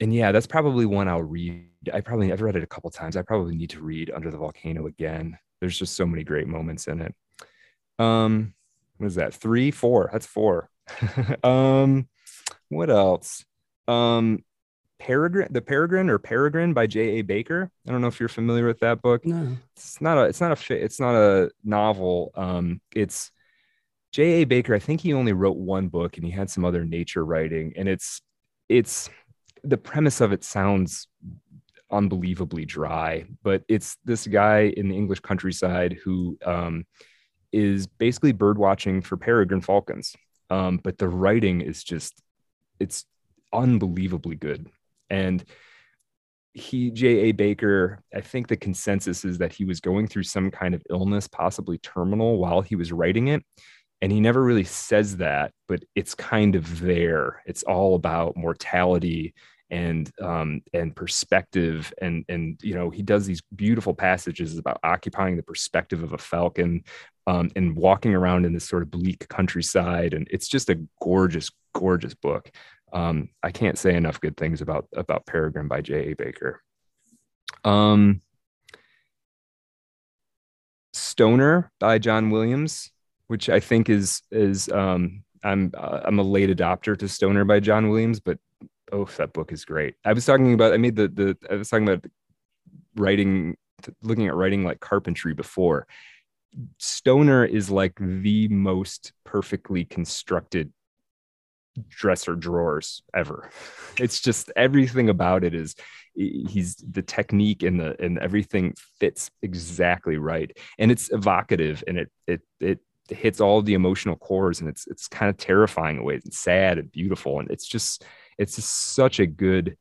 and yeah, that's probably one I'll read. I probably I've read it a couple times. I probably need to read Under the Volcano again. There's just so many great moments in it. Um, what is that? Three, four. That's four. [laughs] um, what else? Um, Peregrine, The Peregrine or Peregrine by J.A. Baker. I don't know if you're familiar with that book. No. It's not a it's not a it's not a novel. Um, it's J.A. Baker. I think he only wrote one book and he had some other nature writing. And it's it's the premise of it sounds unbelievably dry, but it's this guy in the English countryside who um, is basically bird watching for peregrine falcons. Um, but the writing is just it's unbelievably good and he, J.A. Baker, I think the consensus is that he was going through some kind of illness, possibly terminal, while he was writing it. And he never really says that, but it's kind of there. It's all about mortality and um, and perspective and and you know he does these beautiful passages about occupying the perspective of a falcon um, and walking around in this sort of bleak countryside and it's just a gorgeous gorgeous book um, I can't say enough good things about about Peregrine by J. A. Baker. Um, Stoner by John Williams, which I think is is um, I'm uh, I'm a late adopter to Stoner by John Williams, but oh, that book is great. I was talking about I made the the I was talking about writing, looking at writing like carpentry before. Stoner is like the most perfectly constructed dresser drawers ever. [laughs] It's just everything about it is he's the technique and the and everything fits exactly right. And it's evocative and it it it hits all the emotional cores and it's it's kind of terrifying in ways and sad and beautiful. And it's just it's just such a good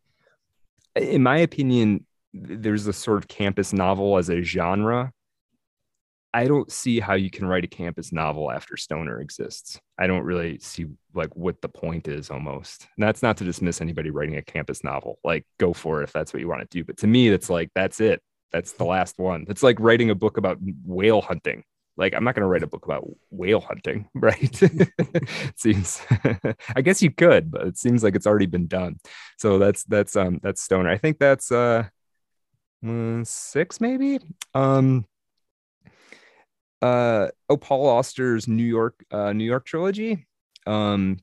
in my opinion, there's a sort of campus novel as a genre I don't see how you can write a campus novel after Stoner exists. I don't really see like what the point is almost. And that's not to dismiss anybody writing a campus novel. Like go for it if that's what you want to do. But to me, that's like that's it. That's the last one. It's like writing a book about whale hunting. Like I'm not going to write a book about whale hunting, [laughs] right? seems [laughs] I guess you could, but it seems like it's already been done. So that's that's um that's Stoner. I think that's uh mm, six maybe. Um uh oh paul auster's new york uh new york trilogy um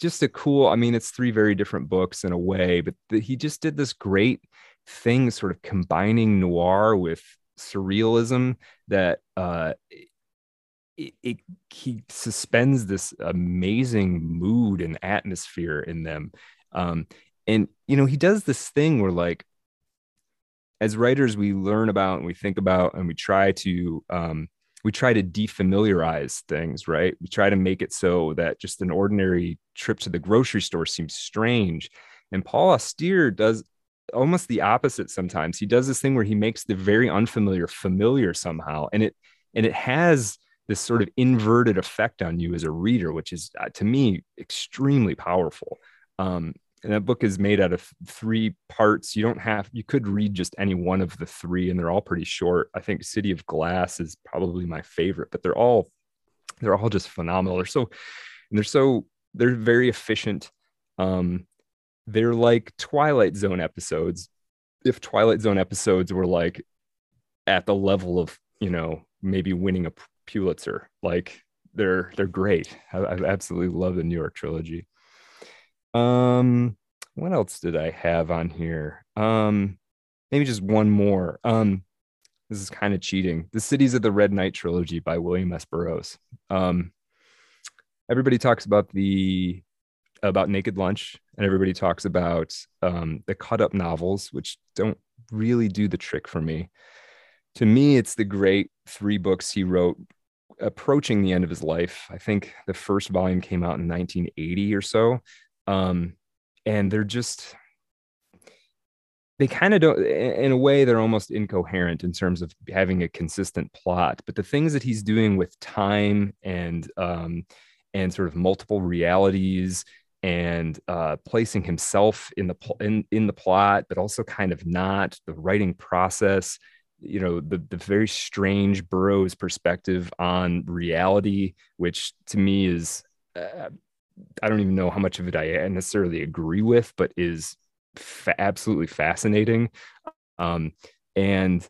just a cool i mean it's three very different books in a way but the, he just did this great thing sort of combining noir with surrealism that uh it, it, he suspends this amazing mood and atmosphere in them. Um and you know he does this thing where like as writers we learn about and we think about and we try to um, we try to defamiliarize things right? We try to make it so that just an ordinary trip to the grocery store seems strange. And paul auster does almost the opposite sometimes he does this thing where he makes the very unfamiliar familiar somehow and it and it has this sort of inverted effect on you as a reader which is uh, to me extremely powerful um, and that book is made out of three parts. You don't have you could read just any one of the three, and they're all pretty short. I think City of Glass is probably my favorite, but they're all they're all just phenomenal. They're so they're so they're very efficient. Um, they're like Twilight Zone episodes. If Twilight Zone episodes were like at the level of you know maybe winning a Pulitzer, like they're they're great. I, I absolutely love the New York trilogy. Um, what else did I have on here? Um, maybe just one more. Um, this is kind of cheating. The Cities of the Red Night trilogy by William S. Burroughs. Um, everybody talks about the about Naked Lunch, and everybody talks about um, the cut up novels, which don't really do the trick for me. To me, it's the great three books he wrote approaching the end of his life. I think the first volume came out in 1980 or so. Um, and they're just, they kind of don't, in a way, they're almost incoherent in terms of having a consistent plot. But the things that he's doing with time and, um, and sort of multiple realities and uh, placing himself in the in in the plot, but also kind of not the writing process you know the the very strange Burroughs perspective on reality, which to me is uh, I don't even know how much of it I necessarily agree with, but is fa- absolutely fascinating. Um, and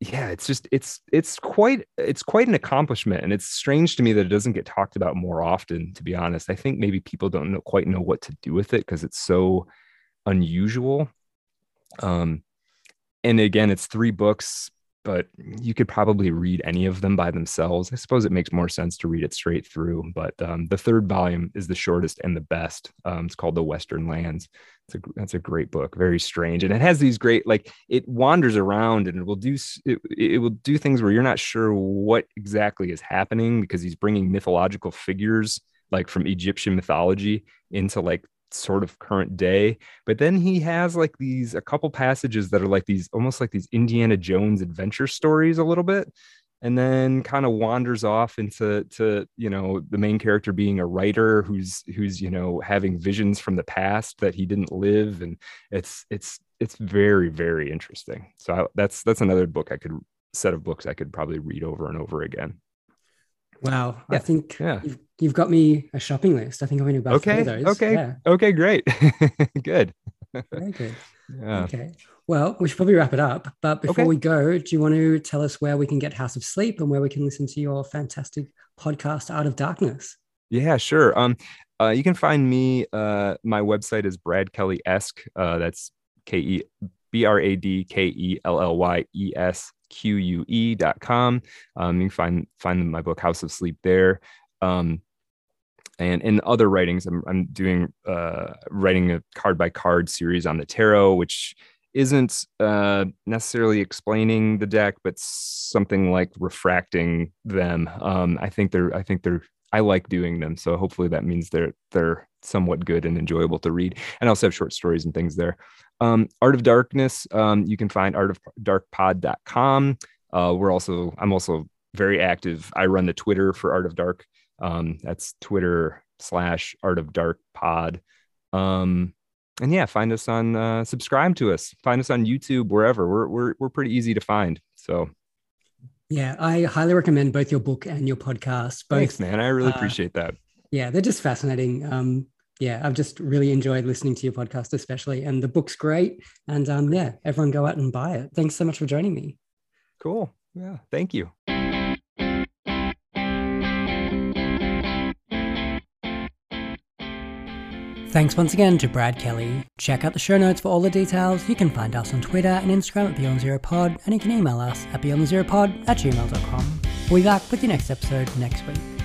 yeah, it's just it's it's quite it's quite an accomplishment, and it's strange to me that it doesn't get talked about more often. To be honest, I think maybe people don't know, quite know what to do with it because it's so unusual. Um, and again, it's three books, but you could probably read any of them by themselves. I suppose it makes more sense to read it straight through. But um, the third volume is the shortest and the best. Um, it's called The Western Lands. It's a that's a great book, very strange, and it has these great like it wanders around and it will do it, it will do things where you're not sure what exactly is happening because he's bringing mythological figures like from Egyptian mythology into like sort of current day but then he has like these a couple passages that are like these almost like these indiana jones adventure stories a little bit and then kind of wanders off into to you know the main character being a writer who's who's you know having visions from the past that he didn't live and it's it's it's very very interesting. So I, that's that's another book i could set of books i could probably read over and over again Wow. Yeah. I think yeah. You've, you've, got me a shopping list. I think I'm going to buy okay. those. Okay. Yeah. Okay. Great. [laughs] good. Very good. [laughs] Yeah. Okay. Well, we should probably wrap it up. But before okay. we go, do you want to tell us where we can get House of Sleep and where we can listen to your fantastic podcast, Art of Darkness? Yeah, sure. Um, uh, you can find me. Uh, my website is Brad Kelly esque. Uh, that's K E B R A D K E L L Y E S que.com. Um, you can find find my book House of Sleep there. Um, and in other writings, I'm, I'm doing uh, writing a card by card series on the tarot, which isn't uh, necessarily explaining the deck, but something like refracting them. Um, I think they're I think they're I like doing them, so hopefully that means they're they're somewhat good and enjoyable to read. And I also have short stories and things there. Um, Art of Darkness, um, you can find artofdarkpod.com. Uh, we're also, I'm also very active. I run the Twitter for Art of Dark. Um, that's Twitter slash Art of Dark Pod. Um, and yeah, find us on, uh, subscribe to us, find us on YouTube, wherever. We're, we're, we're pretty easy to find. So, yeah, I highly recommend both your book and your podcast. Both, Thanks, man. I really uh, appreciate that. Yeah, they're just fascinating. Um, yeah, I've just really enjoyed listening to your podcast, especially. And the book's great. And um, yeah, everyone go out and buy it. Thanks so much for joining me. Cool. Yeah. Thank you. Thanks once again to Brad Kelly. Check out the show notes for all the details. You can find us on Twitter and Instagram at Beyond Zero Pod, and you can email us at beyondzeropod at gmail.com. We'll be back with your next episode next week.